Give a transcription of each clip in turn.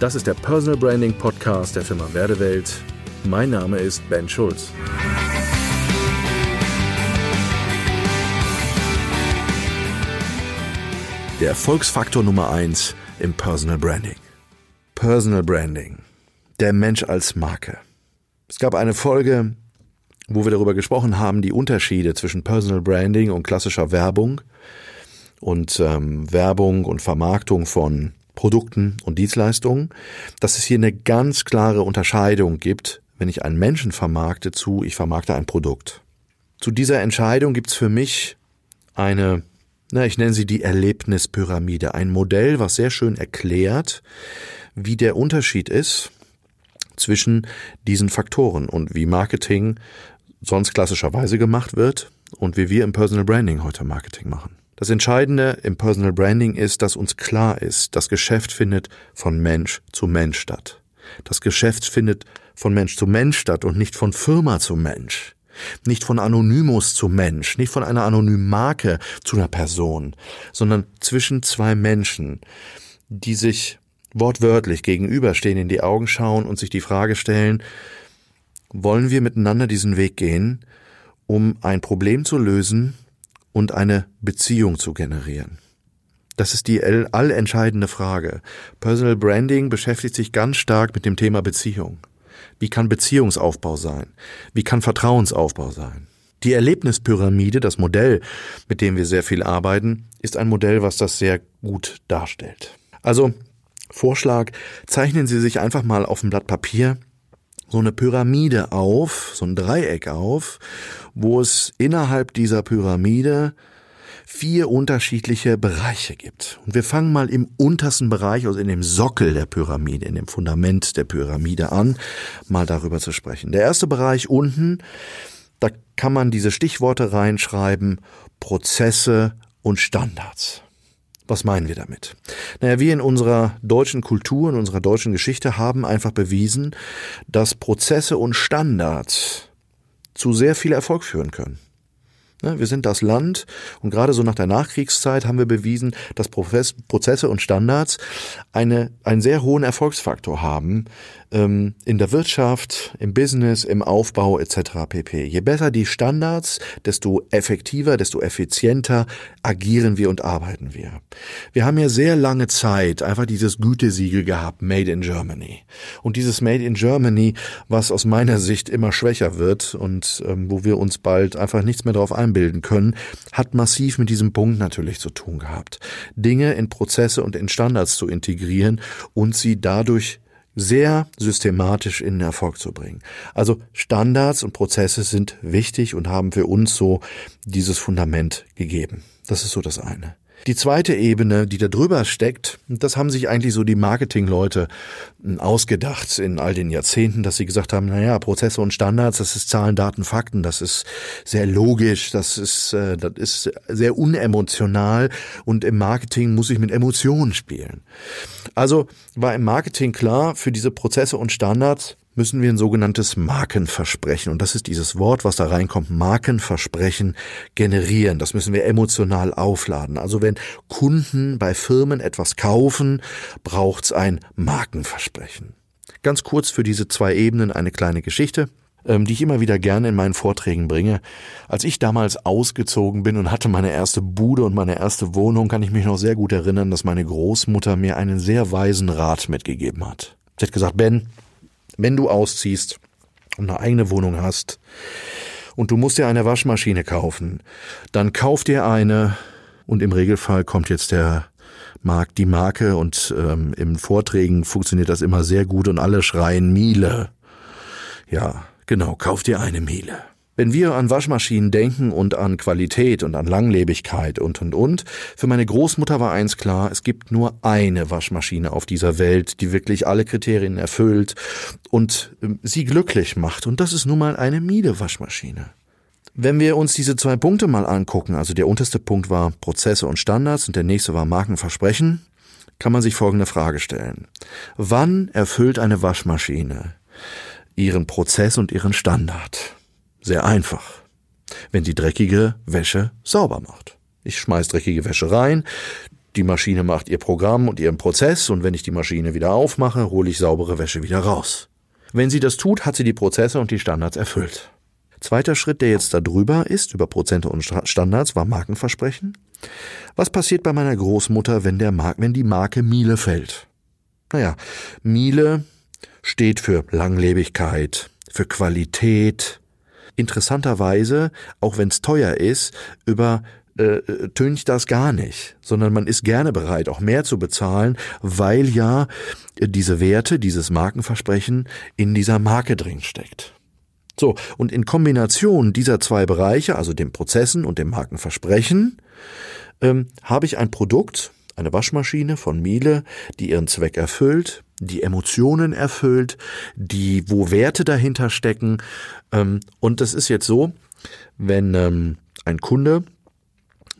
Das ist der Personal Branding Podcast der Firma Werdewelt. Mein Name ist Ben Schulz. Der Erfolgsfaktor Nummer eins im Personal Branding. Personal Branding. Der Mensch als Marke. Es gab eine Folge, wo wir darüber gesprochen haben, die Unterschiede zwischen Personal Branding und klassischer Werbung und ähm, Werbung und Vermarktung von Produkten und Dienstleistungen, dass es hier eine ganz klare Unterscheidung gibt, wenn ich einen Menschen vermarkte zu, ich vermarkte ein Produkt. Zu dieser Entscheidung gibt's für mich eine, na, ich nenne sie die Erlebnispyramide, ein Modell, was sehr schön erklärt, wie der Unterschied ist zwischen diesen Faktoren und wie Marketing sonst klassischerweise gemacht wird und wie wir im Personal Branding heute Marketing machen. Das Entscheidende im Personal Branding ist, dass uns klar ist, das Geschäft findet von Mensch zu Mensch statt. Das Geschäft findet von Mensch zu Mensch statt und nicht von Firma zu Mensch. Nicht von Anonymous zu Mensch, nicht von einer anonymen Marke zu einer Person, sondern zwischen zwei Menschen, die sich wortwörtlich gegenüberstehen, in die Augen schauen und sich die Frage stellen, wollen wir miteinander diesen Weg gehen, um ein Problem zu lösen und eine Beziehung zu generieren? Das ist die allentscheidende Frage. Personal Branding beschäftigt sich ganz stark mit dem Thema Beziehung. Wie kann Beziehungsaufbau sein? Wie kann Vertrauensaufbau sein? Die Erlebnispyramide, das Modell, mit dem wir sehr viel arbeiten, ist ein Modell, was das sehr gut darstellt. Also Vorschlag, zeichnen Sie sich einfach mal auf ein Blatt Papier so eine Pyramide auf, so ein Dreieck auf, wo es innerhalb dieser Pyramide vier unterschiedliche Bereiche gibt. Und wir fangen mal im untersten Bereich, also in dem Sockel der Pyramide, in dem Fundament der Pyramide an, mal darüber zu sprechen. Der erste Bereich unten, da kann man diese Stichworte reinschreiben, Prozesse und Standards. Was meinen wir damit? Naja, wir in unserer deutschen Kultur, in unserer deutschen Geschichte haben einfach bewiesen, dass Prozesse und Standards zu sehr viel Erfolg führen können. Wir sind das Land und gerade so nach der Nachkriegszeit haben wir bewiesen, dass Prozesse und Standards eine, einen sehr hohen Erfolgsfaktor haben ähm, in der Wirtschaft, im Business, im Aufbau etc. pp. Je besser die Standards, desto effektiver, desto effizienter agieren wir und arbeiten wir. Wir haben ja sehr lange Zeit einfach dieses Gütesiegel gehabt, Made in Germany. Und dieses Made in Germany, was aus meiner Sicht immer schwächer wird und ähm, wo wir uns bald einfach nichts mehr darauf einbilden können, hat massiv mit diesem Punkt natürlich zu tun gehabt. Dinge in Prozesse und in Standards zu integrieren und sie dadurch sehr systematisch in den Erfolg zu bringen. Also Standards und Prozesse sind wichtig und haben für uns so dieses Fundament gegeben. Das ist so das eine. Die zweite Ebene, die da drüber steckt, das haben sich eigentlich so die Marketingleute hm, ausgedacht in all den Jahrzehnten, dass sie gesagt haben, naja, Prozesse und Standards, das ist Zahlen, Daten, Fakten, das ist sehr logisch, das ist, äh, das ist sehr unemotional und im Marketing muss ich mit Emotionen spielen. Also war im Marketing klar, für diese Prozesse und Standards müssen wir ein sogenanntes Markenversprechen, und das ist dieses Wort, was da reinkommt, Markenversprechen generieren. Das müssen wir emotional aufladen. Also wenn Kunden bei Firmen etwas kaufen, braucht's ein Markenversprechen. Ganz kurz für diese zwei Ebenen eine kleine Geschichte ähm, die ich immer wieder gerne in meinen Vorträgen bringe. Als ich damals ausgezogen bin und hatte meine erste Bude und meine erste Wohnung, kann ich mich noch sehr gut erinnern, dass meine Großmutter mir einen sehr weisen Rat mitgegeben hat. Sie hat gesagt, Ben, wenn du ausziehst und eine eigene Wohnung hast und du musst dir eine Waschmaschine kaufen, dann kauf dir eine und im Regelfall kommt jetzt der Markt, die Marke und ähm, im Vorträgen funktioniert das immer sehr gut und alle schreien Miele. Ja, genau, kauf dir eine Miele. Wenn wir an Waschmaschinen denken und an Qualität und an Langlebigkeit und und und, für meine Großmutter war eins klar, es gibt nur eine Waschmaschine auf dieser Welt, die wirklich alle Kriterien erfüllt und ähm, sie glücklich macht. Und das ist nun mal eine Miele-Waschmaschine. Wenn wir uns diese zwei Punkte mal angucken, also der unterste Punkt war Prozesse und Standards und der nächste war Markenversprechen, kann man sich folgende Frage stellen. Wann erfüllt eine Waschmaschine ihren Prozess und ihren Standard? Sehr einfach. Wenn sie dreckige Wäsche sauber macht. Ich schmeiß dreckige Wäsche rein, die Maschine macht ihr Programm und ihren Prozess und wenn ich die Maschine wieder aufmache, hole ich saubere Wäsche wieder raus. Wenn sie das tut, hat sie die Prozesse und die Standards erfüllt. Zweiter Schritt, der jetzt da drüber ist, über Prozente und Standards, war Markenversprechen. Was passiert bei meiner Großmutter, wenn der Mark wenn die Marke Miele fällt? Naja, Miele steht für Langlebigkeit, für Qualität. Interessanterweise, auch wenn es teuer ist, über äh, tönt das gar nicht, sondern man ist gerne bereit, auch mehr zu bezahlen, weil ja diese Werte, dieses Markenversprechen in dieser Marke drin steckt. So, und in Kombination dieser zwei Bereiche, also dem Prozessen und dem Markenversprechen, ähm, habe ich ein Produkt, eine Waschmaschine von Miele, die ihren Zweck erfüllt, die Emotionen erfüllt, die, wo Werte dahinter stecken. Ähm, und das ist jetzt so, wenn ähm, ein Kunde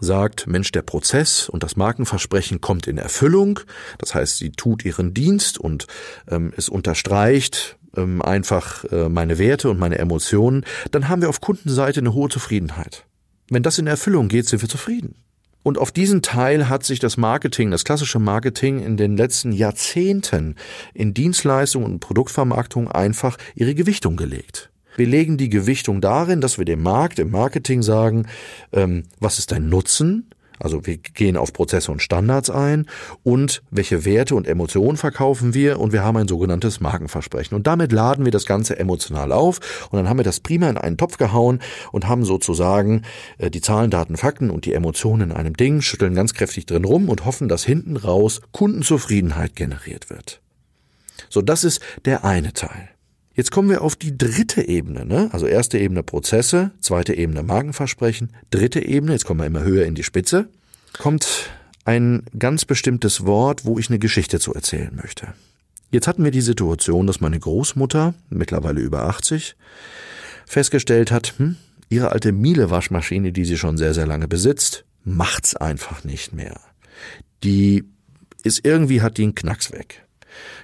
sagt, Mensch, der Prozess und das Markenversprechen kommt in Erfüllung. Das heißt, sie tut ihren Dienst und ähm, es unterstreicht ähm, einfach äh, meine Werte und meine Emotionen. Dann haben wir auf Kundenseite eine hohe Zufriedenheit. Wenn das in Erfüllung geht, sind wir zufrieden. Und auf diesen Teil hat sich das Marketing, das klassische Marketing in den letzten Jahrzehnten in Dienstleistung und Produktvermarktung einfach ihre Gewichtung gelegt. Wir legen die Gewichtung darin, dass wir dem Markt im Marketing sagen, ähm, was ist dein Nutzen? Also wir gehen auf Prozesse und Standards ein und welche Werte und Emotionen verkaufen wir und wir haben ein sogenanntes Markenversprechen. Und damit laden wir das Ganze emotional auf und dann haben wir das prima in einen Topf gehauen und haben sozusagen äh, die Zahlen, Daten, Fakten und die Emotionen in einem Ding, schütteln ganz kräftig drin rum und hoffen, dass hinten raus Kundenzufriedenheit generiert wird. So, das ist der eine Teil. Jetzt kommen wir auf die dritte Ebene, ne? Also erste Ebene Prozesse, zweite Ebene Magenversprechen, dritte Ebene, jetzt kommen wir immer höher in die Spitze, kommt ein ganz bestimmtes Wort, wo ich eine Geschichte zu erzählen möchte. Jetzt hatten wir die Situation, dass meine Großmutter, mittlerweile über 80, festgestellt hat, hm, ihre alte Miele-Waschmaschine, die sie schon sehr, sehr lange besitzt, macht's einfach nicht mehr. Die ist irgendwie, hat die einen Knacks weg.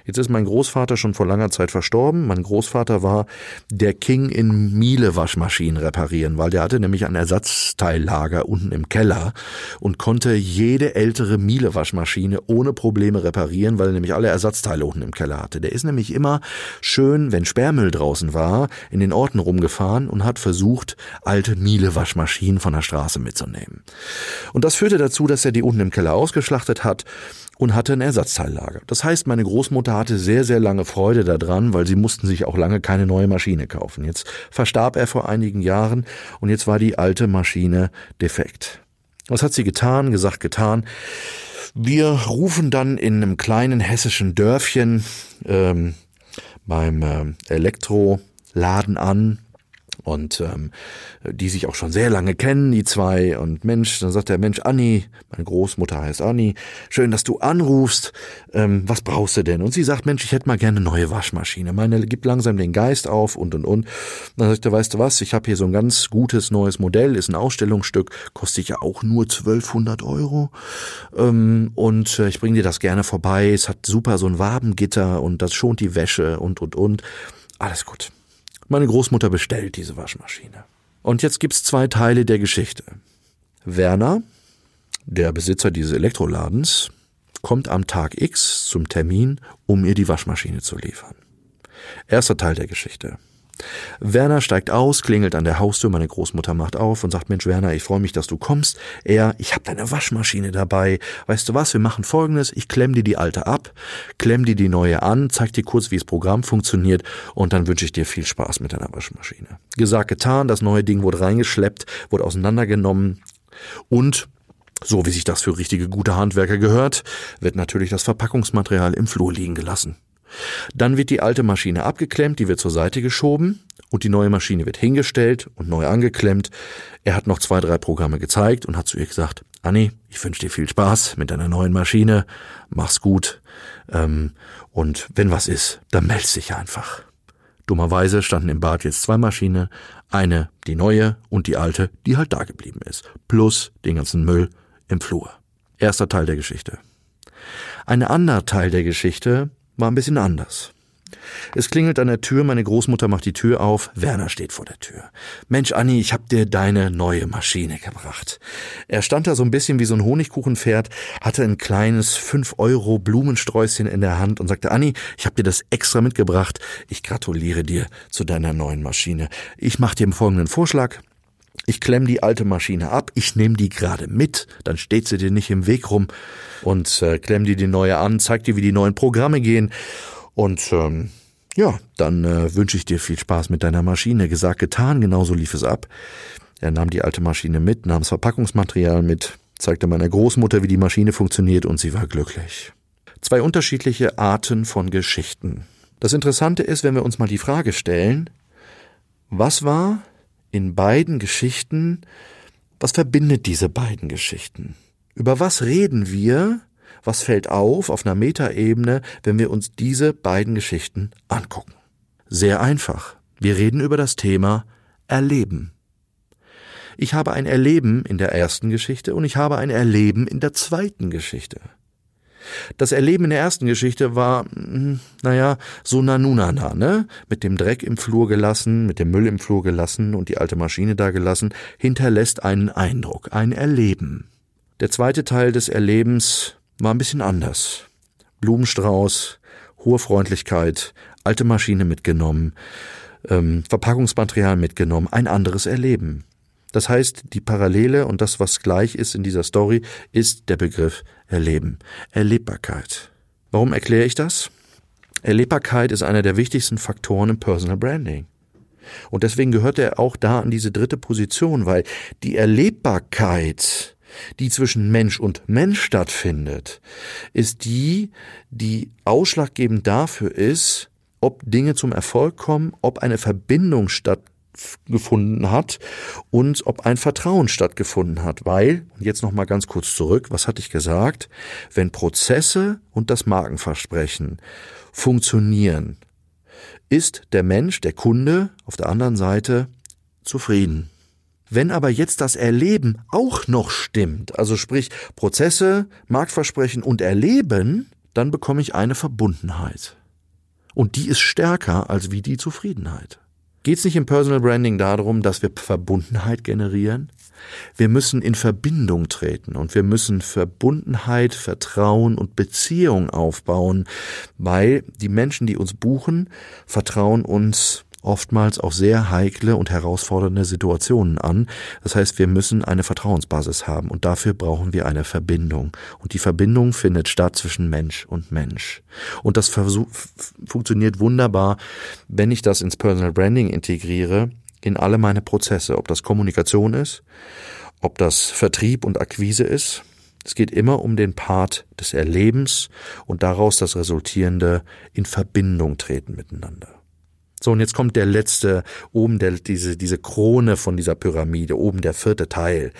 Jetzt ist mein Großvater schon vor langer Zeit verstorben. Mein Großvater war der King in Miele-Waschmaschinen reparieren, weil der hatte nämlich ein Ersatzteillager unten im Keller und konnte jede ältere Miele-Waschmaschine ohne Probleme reparieren, weil er nämlich alle Ersatzteile unten im Keller hatte. Der ist nämlich immer schön, wenn Sperrmüll draußen war, in den Orten rumgefahren und hat versucht, alte Miele-Waschmaschinen von der Straße mitzunehmen. Und das führte dazu, dass er die unten im Keller ausgeschlachtet hat und hatte ein Ersatzteillager. Das heißt, meine Großmutter hatte sehr, sehr lange Freude daran, weil sie mussten sich auch lange keine neue Maschine kaufen. Jetzt verstarb er vor einigen Jahren und jetzt war die alte Maschine defekt. Was hat sie getan? Gesagt, getan. Wir rufen dann in einem kleinen hessischen Dörfchen ähm, beim äh, Elektroladen an, und ähm, die sich auch schon sehr lange kennen, die zwei. Und Mensch, dann sagt der Mensch, Anni, meine Großmutter heißt Anni, schön, dass du anrufst. Ähm, was brauchst du denn? Und sie sagt, Mensch, ich hätte mal gerne eine neue Waschmaschine. Meine gibt langsam den Geist auf und und und. Dann sagt er, weißt du was, ich habe hier so ein ganz gutes neues Modell, ist ein Ausstellungsstück, kostet ja auch nur 1200 Euro. Ähm, und äh, ich bringe dir das gerne vorbei. Es hat super so ein Wabengitter und das schont die Wäsche und und und. Alles gut. Meine Großmutter bestellt diese Waschmaschine. Und jetzt gibt's zwei Teile der Geschichte. Werner, der Besitzer dieses Elektroladens, kommt am Tag X zum Termin, um ihr die Waschmaschine zu liefern. Erster Teil der Geschichte. Werner steigt aus, klingelt an der Haustür, meine Großmutter macht auf und sagt, Mensch Werner, ich freue mich, dass du kommst. Er, ich habe deine Waschmaschine dabei. Weißt du was, wir machen folgendes, ich klemm dir die alte ab, klemm dir die neue an, zeig dir kurz, wie das Programm funktioniert und dann wünsche ich dir viel Spaß mit deiner Waschmaschine. Gesagt, getan, das neue Ding wurde reingeschleppt, wurde auseinandergenommen und so wie sich das für richtige gute Handwerker gehört, wird natürlich das Verpackungsmaterial im Flur liegen gelassen. Dann wird die alte Maschine abgeklemmt, die wird zur Seite geschoben und die neue Maschine wird hingestellt und neu angeklemmt. Er hat noch zwei, drei Programme gezeigt und hat zu ihr gesagt, Anni, ich wünsche dir viel Spaß mit deiner neuen Maschine, mach's gut ähm, und wenn was ist, dann meld's dich einfach. Dummerweise standen im Bad jetzt zwei Maschinen, eine die neue und die alte, die halt da geblieben ist, plus den ganzen Müll im Flur. Erster Teil der Geschichte. Ein anderer Teil der Geschichte war ein bisschen anders. Es klingelt an der Tür, meine Großmutter macht die Tür auf, Werner steht vor der Tür. Mensch, Anni, ich hab dir deine neue Maschine gebracht. Er stand da so ein bisschen wie so ein Honigkuchenpferd, hatte ein kleines 5 Euro Blumensträußchen in der Hand und sagte, Anni, ich hab dir das extra mitgebracht. Ich gratuliere dir zu deiner neuen Maschine. Ich mach dir folgenden Vorschlag. Ich klemm die alte Maschine ab, ich nehme die gerade mit, dann steht sie dir nicht im Weg rum und äh, klemm dir die neue an, zeig dir, wie die neuen Programme gehen und ähm, ja, dann äh, wünsche ich dir viel Spaß mit deiner Maschine. Gesagt, getan, genauso lief es ab. Er nahm die alte Maschine mit, nahm das Verpackungsmaterial mit, zeigte meiner Großmutter, wie die Maschine funktioniert und sie war glücklich. Zwei unterschiedliche Arten von Geschichten. Das Interessante ist, wenn wir uns mal die Frage stellen, was war in beiden Geschichten, was verbindet diese beiden Geschichten? Über was reden wir, was fällt auf auf einer Metaebene, wenn wir uns diese beiden Geschichten angucken? Sehr einfach. Wir reden über das Thema Erleben. Ich habe ein Erleben in der ersten Geschichte und ich habe ein Erleben in der zweiten Geschichte. Das Erleben in der ersten Geschichte war, hm, naja, so nanunana, ne? Mit dem Dreck im Flur gelassen, mit dem Müll im Flur gelassen und die alte Maschine da gelassen, hinterlässt einen Eindruck, ein Erleben. Der zweite Teil des Erlebens war ein bisschen anders. Blumenstrauß, hohe Freundlichkeit, alte Maschine mitgenommen, ähm, Verpackungsmaterial mitgenommen, ein anderes Erleben. Das heißt, die Parallele und das, was gleich ist in dieser Story, ist der Begriff Erleben, Erlebbarkeit. Warum erkläre ich das? Erlebbarkeit ist einer der wichtigsten Faktoren im Personal Branding. Und deswegen gehört er auch da an diese dritte Position, weil die Erlebbarkeit die zwischen Mensch und Mensch stattfindet, ist die, die ausschlaggebend dafür ist, ob Dinge zum Erfolg kommen, ob eine Verbindung stattgefunden hat und ob ein Vertrauen stattgefunden hat, weil, und jetzt nochmal ganz kurz zurück, was hatte ich gesagt, wenn Prozesse und das Markenversprechen funktionieren, ist der Mensch, der Kunde auf der anderen Seite zufrieden. Wenn aber jetzt das Erleben auch noch stimmt, also sprich Prozesse, Marktversprechen und Erleben, dann bekomme ich eine Verbundenheit. Und die ist stärker als wie die Zufriedenheit. Geht es nicht im Personal Branding darum, dass wir Verbundenheit generieren? Wir müssen in Verbindung treten und wir müssen Verbundenheit, Vertrauen und Beziehung aufbauen, weil die Menschen, die uns buchen, vertrauen uns oftmals auch sehr heikle und herausfordernde Situationen an. Das heißt, wir müssen eine Vertrauensbasis haben und dafür brauchen wir eine Verbindung. Und die Verbindung findet statt zwischen Mensch und Mensch. Und das funktioniert wunderbar, wenn ich das ins Personal Branding integriere, in alle meine Prozesse, ob das Kommunikation ist, ob das Vertrieb und Akquise ist. Es geht immer um den Part des Erlebens und daraus das resultierende in Verbindung treten miteinander. So, und jetzt kommt der letzte, oben der, diese, diese Krone von dieser Pyramide, oben der vierte Teil.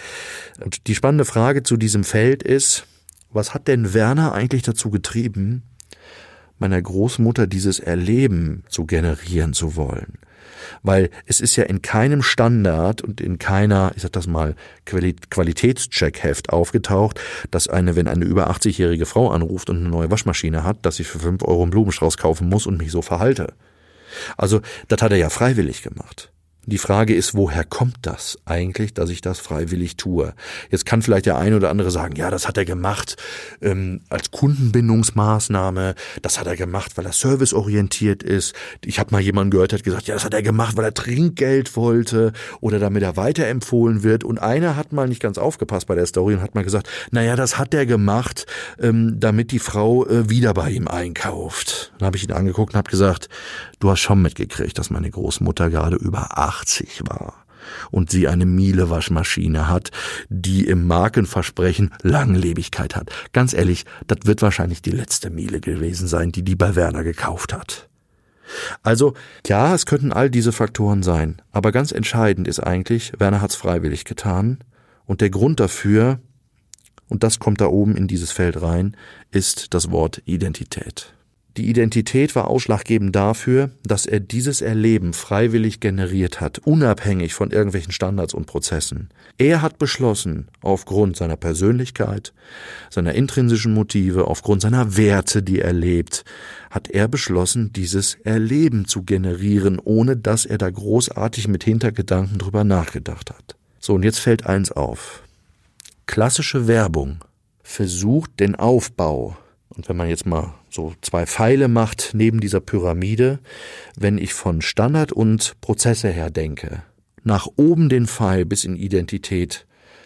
Und die spannende Frage zu diesem Feld ist, was hat denn Werner eigentlich dazu getrieben, meiner Großmutter dieses Erleben zu generieren zu wollen? Weil es ist ja in keinem Standard und in keiner, ich sag das mal, Qualitätscheckheft aufgetaucht, dass eine, wenn eine über 80-jährige Frau anruft und eine neue Waschmaschine hat, dass ich für fünf Euro einen Blumenstrauß kaufen muss und mich so verhalte. Also, das hat er ja freiwillig gemacht. Die Frage ist, woher kommt das eigentlich, dass ich das freiwillig tue? Jetzt kann vielleicht der eine oder andere sagen, ja, das hat er gemacht ähm, als Kundenbindungsmaßnahme, das hat er gemacht, weil er serviceorientiert ist. Ich habe mal jemanden gehört, der hat gesagt, ja, das hat er gemacht, weil er Trinkgeld wollte oder damit er weiterempfohlen wird. Und einer hat mal nicht ganz aufgepasst bei der Story und hat mal gesagt, naja, das hat er gemacht, ähm, damit die Frau äh, wieder bei ihm einkauft. Dann habe ich ihn angeguckt und habe gesagt, du hast schon mitgekriegt, dass meine Großmutter gerade über 80 war und sie eine Miele-Waschmaschine hat, die im Markenversprechen Langlebigkeit hat. Ganz ehrlich, das wird wahrscheinlich die letzte Miele gewesen sein, die die bei Werner gekauft hat. Also, ja, es könnten all diese Faktoren sein, aber ganz entscheidend ist eigentlich, Werner hat's freiwillig getan und der Grund dafür, und das kommt da oben in dieses Feld rein, ist das Wort Identität. Die Identität war ausschlaggebend dafür, dass er dieses Erleben freiwillig generiert hat, unabhängig von irgendwelchen Standards und Prozessen. Er hat beschlossen, aufgrund seiner Persönlichkeit, seiner intrinsischen Motive, aufgrund seiner Werte, die er lebt, hat er beschlossen, dieses Erleben zu generieren, ohne dass er da großartig mit Hintergedanken drüber nachgedacht hat. So, und jetzt fällt eins auf. Klassische Werbung versucht den Aufbau und wenn man jetzt mal so zwei Pfeile macht neben dieser Pyramide, wenn ich von Standard und Prozesse her denke, nach oben den Pfeil bis in Identität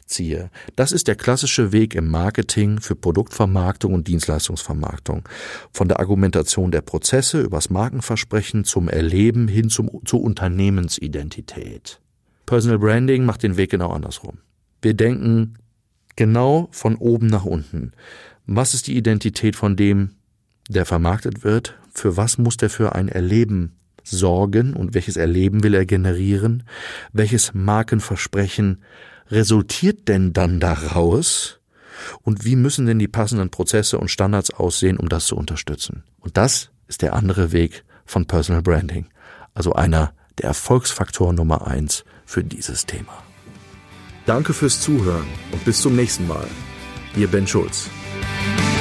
ziehe. Das ist der klassische Weg im Marketing für Produktvermarktung und Dienstleistungsvermarktung. Von der Argumentation der Prozesse übers Markenversprechen zum Erleben hin zum, zur Unternehmensidentität. Personal Branding macht den Weg genau andersrum. Wir denken genau von oben nach unten. Was ist die Identität von dem, der vermarktet wird? Für was muss der für ein Erleben sorgen und welches Erleben will er generieren? Welches Markenversprechen resultiert denn dann daraus? Und wie müssen denn die passenden Prozesse und Standards aussehen, um das zu unterstützen? Und das ist der andere Weg von Personal Branding. Also einer der Erfolgsfaktoren Nummer eins für dieses Thema. Danke fürs Zuhören und bis zum nächsten Mal. Ihr Ben Schulz. Bye.